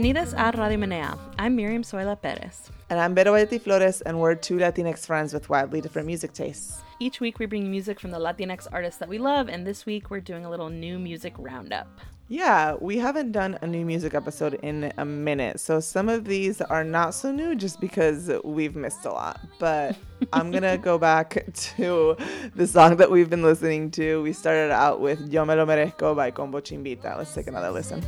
Bienvenidos a Radio Menea. I'm Miriam Zoila Perez. And I'm Vero Bayetti Flores, and we're two Latinx friends with wildly different music tastes. Each week we bring music from the Latinx artists that we love, and this week we're doing a little new music roundup. Yeah, we haven't done a new music episode in a minute, so some of these are not so new just because we've missed a lot. But I'm gonna go back to the song that we've been listening to. We started out with Yo Me Lo Merezco by Combo Chimbita. Let's take another listen.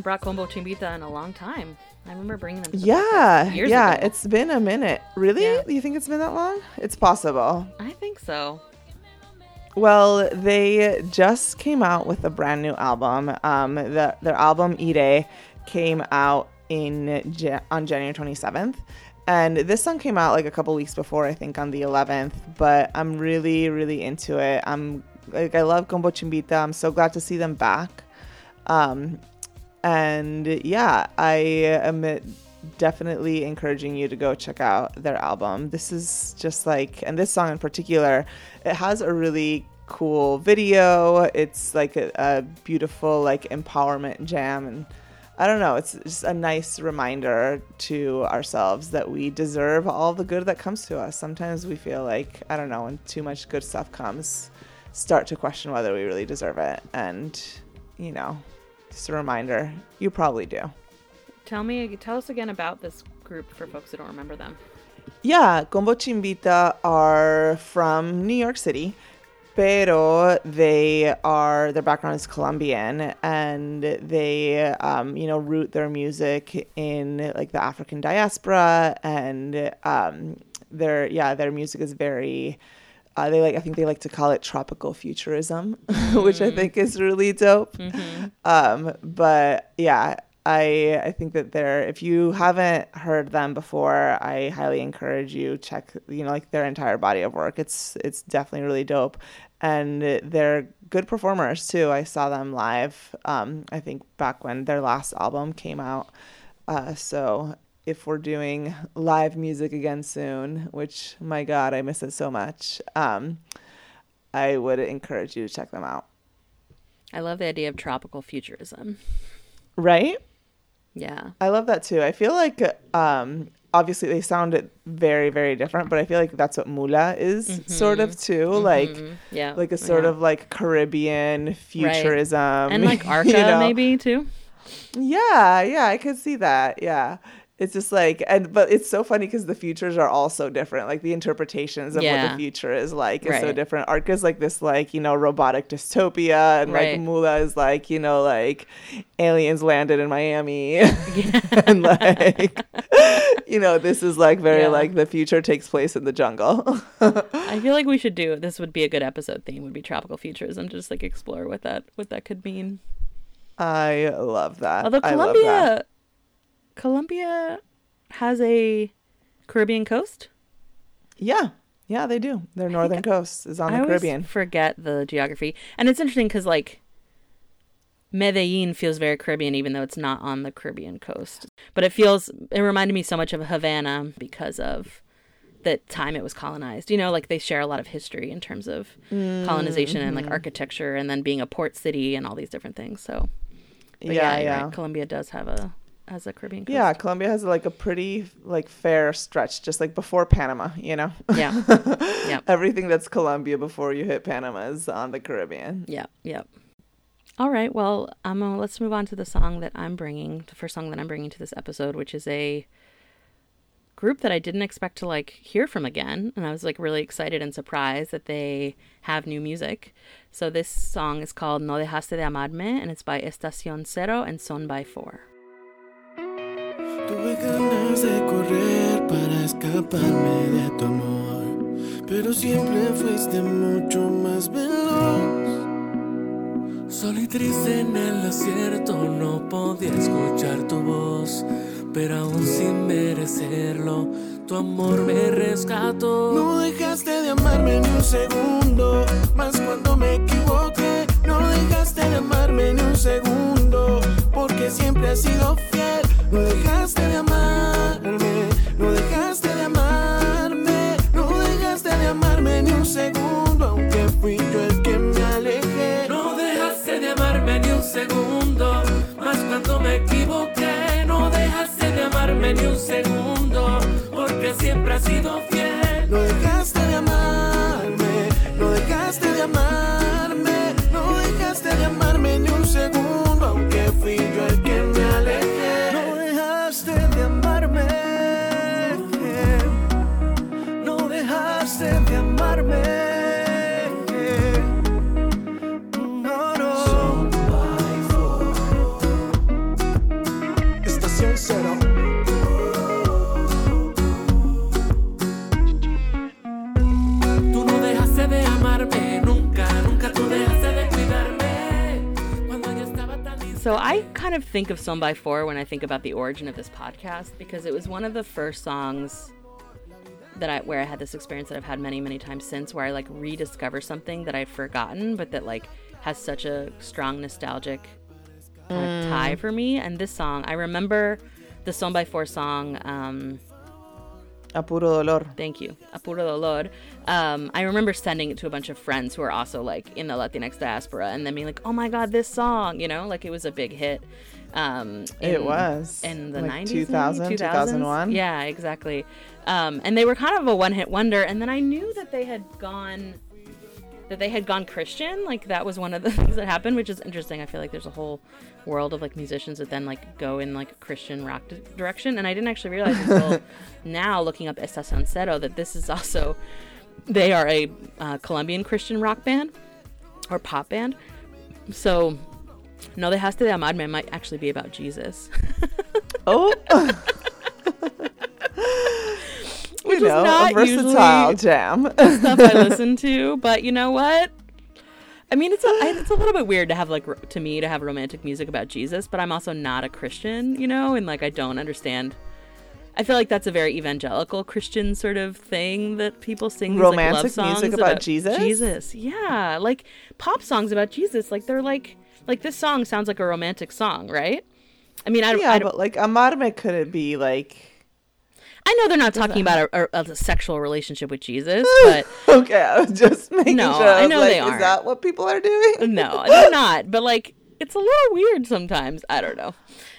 Brought Combo Chimbita in a long time. I remember bringing them. yeah, yeah, ago. it's been a minute. Really? Yeah. You think it's been that long? It's possible. I think so. Well, they just came out with a brand new album. Um, the, their album Ire came out in on January 27th. And this song came out like a couple weeks before, I think on the 11th, but I'm really, really into it. I'm like, I love Combo Chimbita. I'm so glad to see them back. Um, and yeah, I am definitely encouraging you to go check out their album. This is just like, and this song in particular, it has a really cool video. It's like a, a beautiful, like, empowerment jam. And I don't know, it's just a nice reminder to ourselves that we deserve all the good that comes to us. Sometimes we feel like, I don't know, when too much good stuff comes, start to question whether we really deserve it. And, you know, just a reminder, you probably do. Tell me, tell us again about this group for folks who don't remember them. Yeah, Combo Chimbita are from New York City, pero they are their background is Colombian, and they um, you know root their music in like the African diaspora, and um, their yeah their music is very uh, they like I think they like to call it tropical futurism, mm-hmm. which I think is really dope. Mm-hmm. Um, but yeah, I I think that they're if you haven't heard them before, I highly encourage you check you know like their entire body of work. It's it's definitely really dope, and they're good performers too. I saw them live. Um, I think back when their last album came out. Uh, so if we're doing live music again soon, which my God, I miss it so much, um, I would encourage you to check them out. I love the idea of tropical futurism. Right? Yeah. I love that too. I feel like um, obviously they sound very very different but i feel like that's what mula is mm-hmm. sort of too mm-hmm. like yeah like a sort yeah. of like caribbean futurism right. and like arca you know? maybe too yeah yeah i could see that yeah it's just like and but it's so funny because the futures are all so different like the interpretations of yeah. what the future is like is right. so different arca is like this like you know robotic dystopia and right. like mula is like you know like aliens landed in miami yeah. and like you know this is like very yeah. like the future takes place in the jungle i feel like we should do this would be a good episode theme would be tropical futurism just like explore what that what that could mean i love that although colombia Colombia has a Caribbean coast? Yeah. Yeah, they do. Their northern coast is on I the Caribbean. Forget the geography. And it's interesting cuz like Medellin feels very Caribbean, even though it's not on the Caribbean coast. But it feels, it reminded me so much of Havana because of the time it was colonized. You know, like they share a lot of history in terms of mm-hmm. colonization and like architecture and then being a port city and all these different things. So, yeah, you're yeah. right, Colombia does have a, has a Caribbean coast. Yeah, Colombia has like a pretty like fair stretch, just like before Panama, you know. Yeah. Yep. Everything that's Colombia before you hit Panama is on the Caribbean. Yep, yep. All right, well, um, uh, let's move on to the song that I'm bringing, the first song that I'm bringing to this episode, which is a group that I didn't expect to like hear from again, and I was like really excited and surprised that they have new music. So this song is called No dejaste de amarme, and it's by Estación Cero and Son by Four. Ganas de correr para escaparme de tu amor, pero siempre fuiste mucho más veloz. Solo y triste en el desierto no podía escuchar tu voz, pero aún sin merecerlo, tu amor me rescató. No dejaste de amarme ni un segundo, más cuando me equivoqué. No dejaste de amarme ni un segundo, porque siempre has sido fiel. No dejaste de amarme, no dejaste de amarme, no dejaste de amarme ni un segundo, aunque fui yo el So I kind of think of Son by Four when I think about the origin of this podcast because it was one of the first songs that I where I had this experience that I've had many many times since where I like rediscover something that I'd forgotten but that like has such a strong nostalgic kind of tie for me. And this song I remember the Son by Four song um A puro dolor. Thank you. A Puro Dolor. Um, I remember sending it to a bunch of friends who are also like in the Latinx diaspora and then being like, oh my God, this song, you know, like it was a big hit. Um, It was. In the Like 90s? 2000, maybe? 2001? Yeah, exactly. Um, and they were kind of a one hit wonder. And then I knew that they had gone. That they had gone Christian, like that was one of the things that happened, which is interesting. I feel like there's a whole world of like musicians that then like go in like a Christian rock d- direction, and I didn't actually realize until now, looking up Estación Cero, that this is also they are a uh, Colombian Christian rock band or pop band. So, No Dejaste de Amarme might actually be about Jesus. Oh, you know, not versatile jam. stuff I listen to, but you know what? I mean, it's a I- it's a little bit weird to have like to me to have romantic music about Jesus, but I'm also not a Christian, you know, and like I don't understand. I feel like that's a very evangelical Christian sort of thing that people sing these, like, love Romantic songs music about Jesus? Jesus, yeah, like pop songs about Jesus. Like they're like like this song sounds like a romantic song, right? I mean, I, don't- yeah, I don't, but like amarme couldn't be like I know they're not talking about a, a, a sexual relationship with Jesus, but okay? I was just making No, sure. I was know like, they Is aren't. that what people are doing? no, they're not. But like, it's a little weird sometimes. I don't know.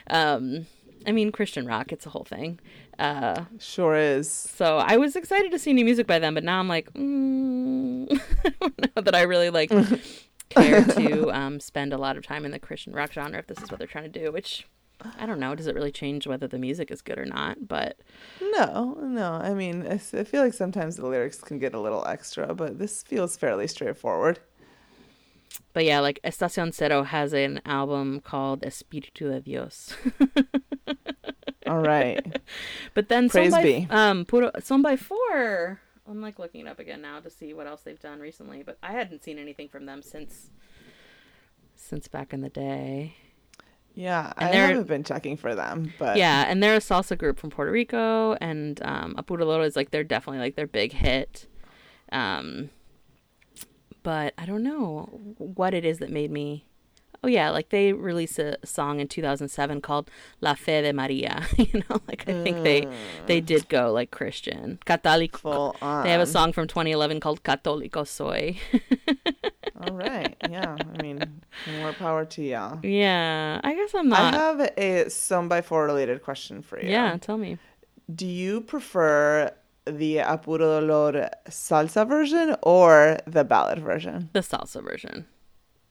Um, I mean, Christian rock, it's a whole thing. Uh, Sure is. so I was excited to see new music by them, but now I'm like, mm, I don't know that I really like care to um, spend a lot of time in the Christian rock genre if this is what they're trying to do. Which I don't know. Does it really change whether the music is good or not? But No, no. I mean, I feel like sometimes the lyrics can get a little extra, but this feels fairly straightforward. but yeah, like Estación Cero has an album called Espíritu de Dios. All right. But then Praise by, be. um Puro, Son by Four. I'm like looking it up again now to see what else they've done recently, but I hadn't seen anything from them since since back in the day. Yeah, And I haven't been checking for them, but yeah, and they're a salsa group from Puerto Rico, and um, is like they're definitely like their big hit. Um, but I don't know what it is that made me. oh yeah, like they released a song in 2007 called La Fe de Maria. you know, like I think they they did go like Christian. Católico. They have a song from 2011 called Católico Soy. All right. Yeah. I mean, more power to y'all. yeah, I guess I'm not. I have a Son by Four related question for you. yeah, tell me. Do you prefer the A Puro Dolor salsa version or the ballad version? The salsa version.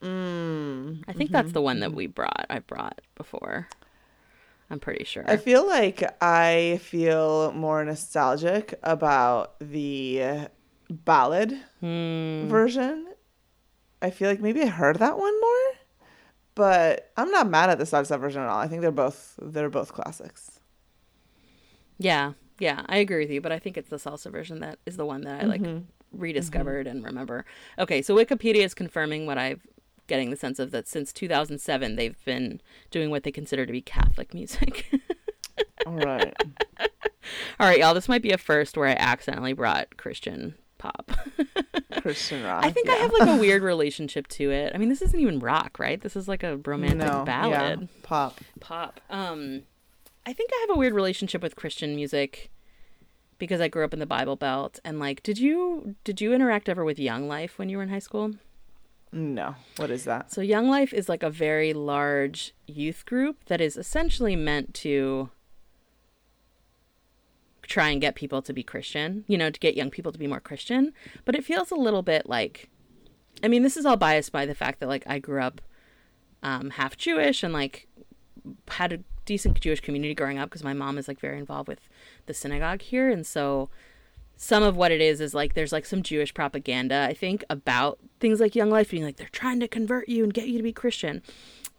Mm. I think that's the one that we brought. I brought before. I'm pretty sure. I feel like I feel more nostalgic about the ballad Hmm. version. I feel like maybe I heard that one more, but I'm not mad at the salsa version at all. I think they're both they're both classics. Yeah, yeah, I agree with you, but I think it's the salsa version that is the one that I like mm-hmm. rediscovered and remember. Okay, so Wikipedia is confirming what I've getting the sense of that since 2007 they've been doing what they consider to be Catholic music. All right. All right, y'all, this might be a first where I accidentally brought Christian pop. Christian rock. I think I have like a weird relationship to it. I mean, this isn't even rock, right? This is like a romantic no, ballad. Yeah, pop. pop. Um, I think I have a weird relationship with Christian music because I grew up in the Bible Belt. And like, did you did you interact ever with Young Life when you were in high school? No. What is that? So Young Life is like a very large youth group that is essentially meant to try and get people to be Christian, you know, to get young people to be more Christian. But it feels a little bit like, I mean, this is all biased by the fact that like I grew up um, half Jewish and like had a decent Jewish community growing up because my mom is like very involved with the synagogue here, and so some of what it is is like there's like some Jewish propaganda I think about things like Young Life being like they're trying to convert you and get you to be Christian.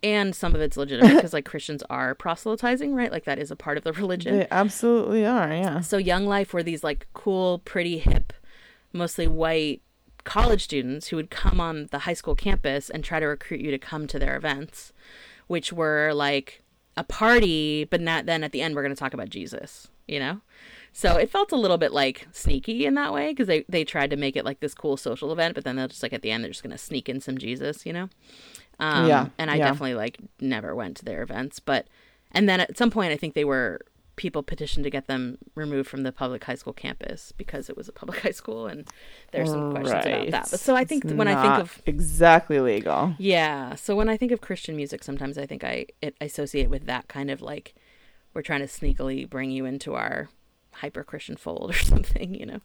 And some of it's legitimate because like Christians are proselytizing, right? Like that is a part of the religion. They absolutely are. Yeah. So Young Life were these like cool, pretty hip, mostly white college students who would come on the high school campus and try to recruit you to come to their events, which were like a party, but not then at the end we're going to talk about Jesus, you know? So it felt a little bit like sneaky in that way because they, they tried to make it like this cool social event, but then they'll just like at the end they're just going to sneak in some Jesus, you know? Um, Yeah, And I yeah. definitely like never went to their events, but and then at some point I think they were people petitioned to get them removed from the public high school campus because it was a public high school and there's some questions about that. But so I think It's when I think of exactly legal. yeah, so when I think of Christian music, sometimes I think I it associate with that kind of like we're trying to sneakily bring you into our hyper Christian fold or something, you know.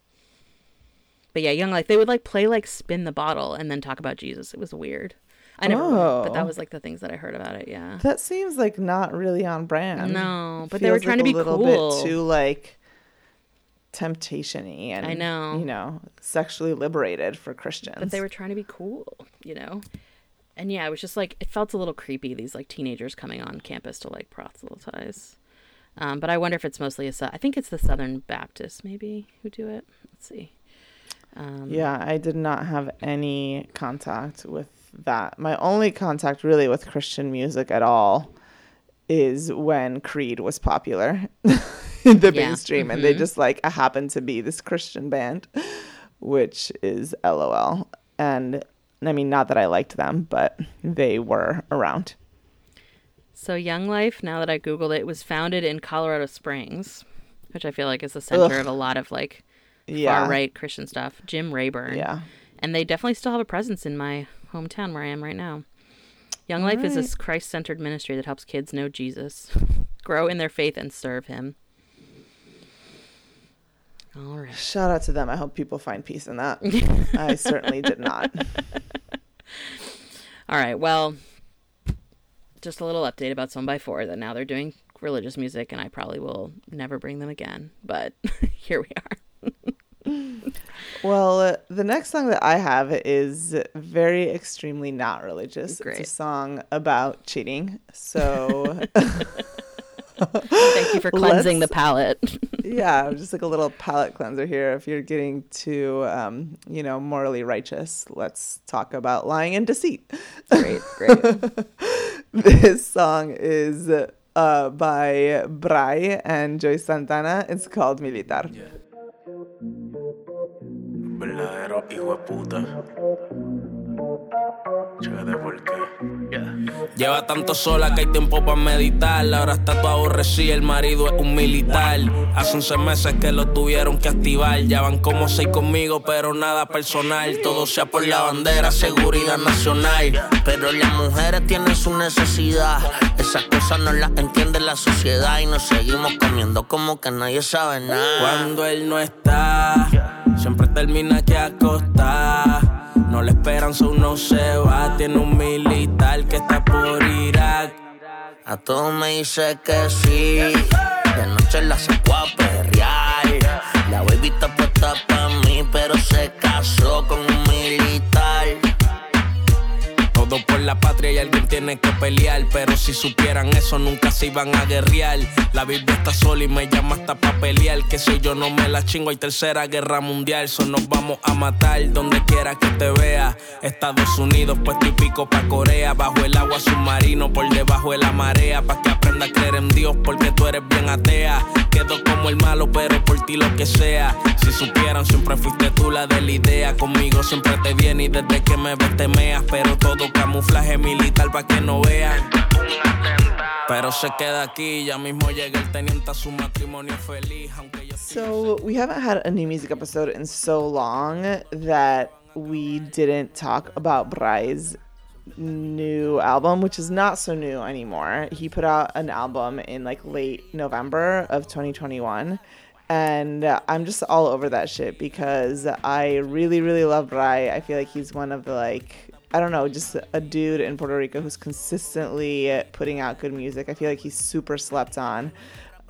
But yeah, Young Life, they would like play like spin the bottle and then talk about Jesus. It was weird. I never, went, but that Oh. was like the things that I heard about it. Yeah. That seems like not really on brand. No, but they were trying like to a be little cool. bit too like temptation-y and I know. you know sexually liberated for Christians. but they were trying to be cool, you know. And yeah, it was just like it felt a little creepy. These like teenagers coming on campus to like proselytize. Um, but I wonder if it's mostly a. I think it's the Southern Baptists maybe who do it. Let's see. Um, Yeah, I did not have any contact with that. My only contact really with Christian music at all is when Creed was popular in the Yeah, mainstream and they mhm. just like happened to be this Christian band, which is LOL. And I mean, not that I liked them, but they were around. So Young Life, now that I googled it, was founded in Colorado Springs, which I feel like is the center Ugh. of a lot of like Yeah. far right Christian stuff. Jim Rayburn. Yeah. And they definitely still have a presence in my hometown where I am right now. Young Life is a Christ centered ministry that helps kids know Jesus, grow in their faith, and serve Him. All right. Shout out to them. I hope people find peace in that. I certainly did not. All right. Well, just a little update about Son by Four that now they're doing religious music, and I probably will never bring them again. But here we are. Well, uh, the next song that I have is very extremely not religious. Great. It's a song about cheating. So, Thank you for cleansing the Let's- palate. yeah, just like a little palate cleanser here. If you're getting too, um, you know, morally righteous, let's talk about lying and deceit. great, great. this song is uh, by Brray and Joyce Santana. It's called Militar. Verdadero hijo de puta. Chévere. Lleva tanto sola que hay tiempo para meditar. Ahora está todo aborrecida, el marido es un militar. Hace 11 meses que lo tuvieron que activar. Ya van como seis conmigo, pero nada personal. Todo sea por la bandera, seguridad nacional. Pero las mujeres tienen su necesidad. Esas cosas no las entiende la sociedad. Y nos seguimos comiendo como que nadie sabe nada. Cuando él no está, siempre termina que acostar. No le esperan, su no se va. Tiene un militar que está por Irak. A todos me dice que sí. De noche la saco a. La baby está puesta pa' mí, pero se casó con un militar. Por la patria y alguien tiene que pelear. Pero si supieran eso, nunca se iban a guerrear. La Biblia está sola y me llama hasta pa' pelear. Que si yo no me la chingo, hay tercera guerra mundial. So nos vamos a matar donde quiera que te vea. Estados Unidos, pues típico pa' Corea. Bajo el agua submarino, por debajo de la marea. Pa' que aprenda a creer en Dios, porque tú eres bien atea. Quedo como el malo, pero por ti lo que sea. Si supieran, siempre fuiste tú la de la idea. Conmigo siempre te viene y desde que me ves te meas. Pero todo camuflaje militar pa' que no vean. Pero se queda aquí, ya mismo llega el teniente a su matrimonio feliz, aunque yo So we haven't had a new music episode in so long that we didn't talk about Brray's new album, which is not so new anymore. He put out an album in like late November of 2021. And I'm just all over that shit because I really, really love Bry. I feel like he's one of the like I don't know, just a dude in Puerto Rico who's consistently putting out good music. I feel like he's super slept on.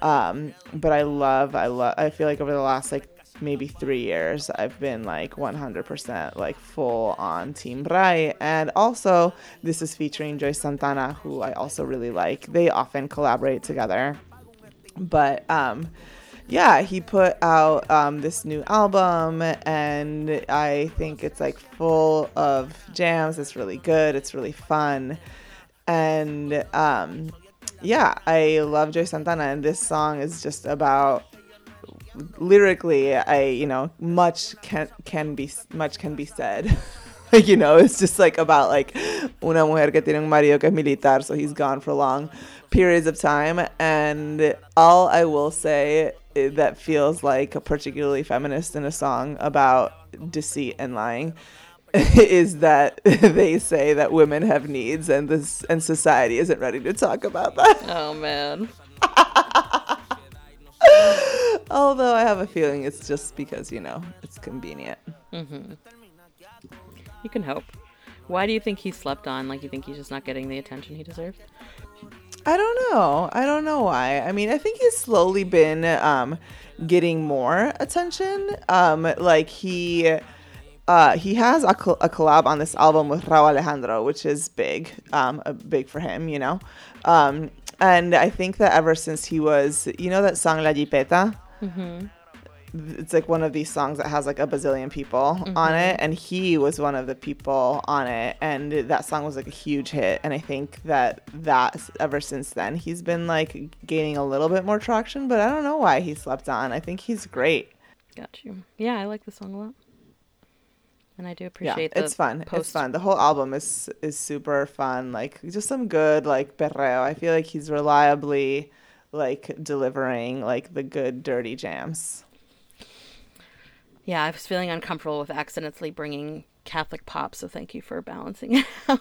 Um, but I love, I love, I feel like over the last like maybe three years, I've been like 100% like full on Team Brray. And also, this is featuring Joyce Santana, who I also really like. They often collaborate together. But, um, yeah, he put out um, this new album, and I think it's like full of jams. It's really good. It's really fun, and um, yeah, I love Joyce Santana, and this song is just about lyrically. I you know much can can be much can be said. you know, it's just like about like una mujer que tiene un marido que es militar, so he's gone for long periods of time. And all I will say that feels like a particularly feminist in a song about deceit and lying is that they say that women have needs and this and society isn't ready to talk about that. Oh man. Although I have a feeling it's just because, you know, it's convenient. Mm-hmm. You can hope. Why do you think he slept on? Like, you think he's just not getting the attention he deserves? I don't know. I don't know why. I mean, I think he's slowly been um, getting more attention. Um, like he uh, he has a, a collab on this album with Rauw Alejandro, which is big, um, big for him, you know. Um, and I think that ever since he was, you know, that song La Jeepeta. Mm-hmm. It's like one of these songs that has like a bazillion people Mm-hmm. on it, and he was one of the people on it, and that song was like a huge hit. And I think that that ever since then he's been like gaining a little bit more traction, but I don't know why he slept on. I think he's great. Got you. Yeah, I like the song a lot. And I do yeah, appreciate the it's fun. It's post- fun. The whole album is is super fun. Like just some good like perreo. I feel like he's reliably like delivering like the good dirty jams. Yeah, I was feeling uncomfortable with accidentally bringing Catholic pop, so thank you for balancing it out.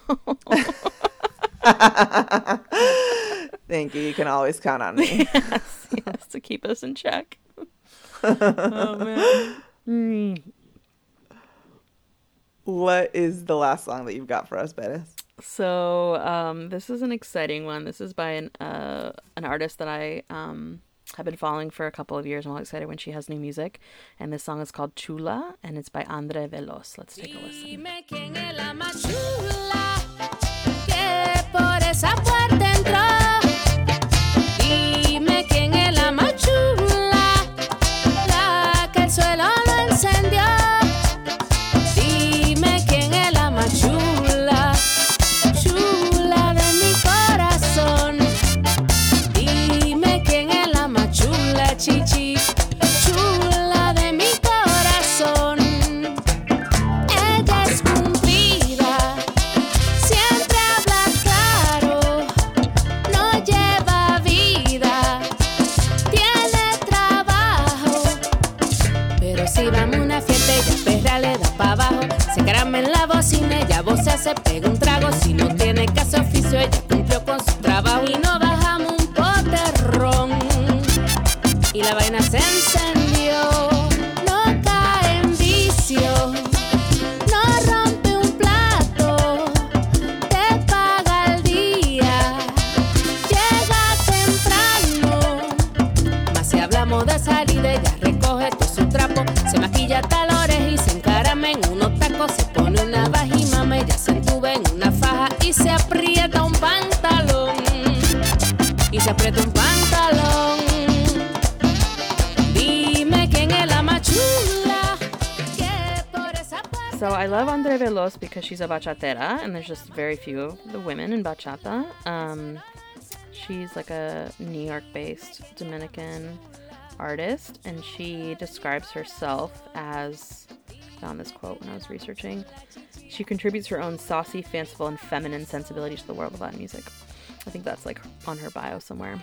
Thank you. You can always count on me. yes, yes, to keep us in check. oh man. Mm. what is the last song that you've got for us, Bettis? So um, this is an exciting one. This is by an uh, an artist that I um, have been following for a couple of years. I'm all excited when she has new music, and this song is called Chula, and it's by Andrea Veloz. Let's take a listen. Se pega un trago. Si no tiene hacer oficio, ella se aprieta un pantalón. So I love Andrea Veloz because she's a bachatera, and there's just very few of the women in bachata. Um, she's like a New York-based Dominican artist, and she describes herself as found this quote when I was researching. She contributes her own saucy, fanciful, and feminine sensibility to the world of Latin music. I think that's like on her bio somewhere.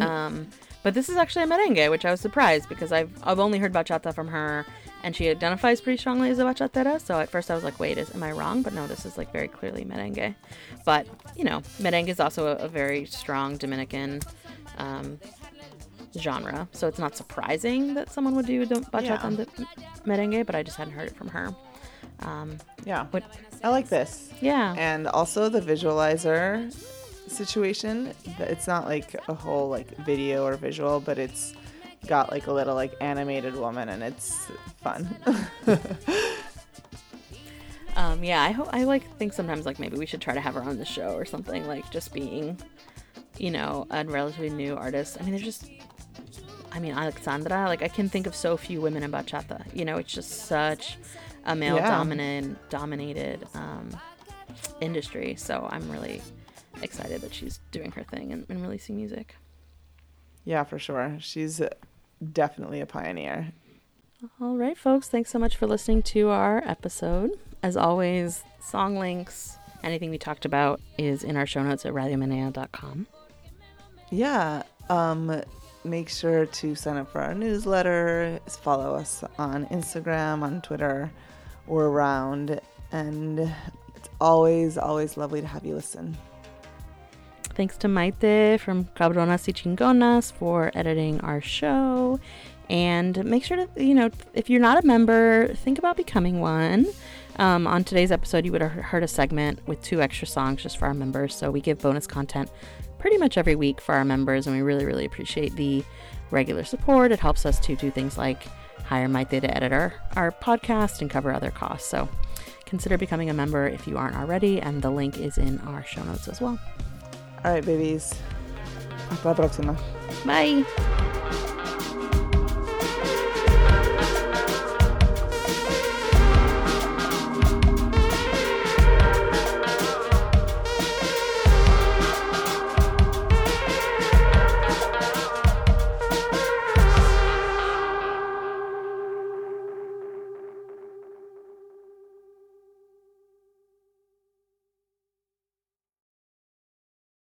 Um, but this is actually a merengue, which I was surprised because I've I've only heard bachata from her, and she identifies pretty strongly as a bachatera. So at first I was like, wait, is am I wrong? But no, this is like very clearly merengue. But you know, merengue is also a, a very strong Dominican um, genre, so it's not surprising that someone would do the bachata Yeah. and merengue. But I just hadn't heard it from her. Um, Yeah. What- I like this. yeah, And also the visualizer situation. It's not like a whole like video or visual, but it's got like a little like animated woman and it's fun. Um, yeah, I hope I like think sometimes like maybe we should try to have her on the show or something like just being, you know, a relatively new artist. I mean, there's just, I mean, Alexandra. Like I can think of so few women in bachata. You know, it's just such a male Yeah. dominant dominated um, industry. So I'm really excited that she's doing her thing and, and releasing music. yeah, for sure. She's definitely a pioneer. All right, folks. Thanks so much for listening to our episode. As always, song links, anything we talked about is in our show notes at radiomenea.com. Yeah. Um, make sure to sign up for our newsletter. Follow us on Instagram, on Twitter. We're around, and it's always, always lovely to have you listen. Thanks to Maite from Cabronas y Chingonas for editing our show. And make sure to, you know, if you're not a member, think about becoming one. Um, on today's episode, you would have heard a segment with two extra songs just for our members. So we give bonus content pretty much every week for our members, and we really, really appreciate the regular support. It helps us to do things like hire Maite to edit our, our podcast and cover other costs. So consider becoming a member if you aren't already, and the link is in our show notes as well. All right, babies. Hasta la próxima. Bye.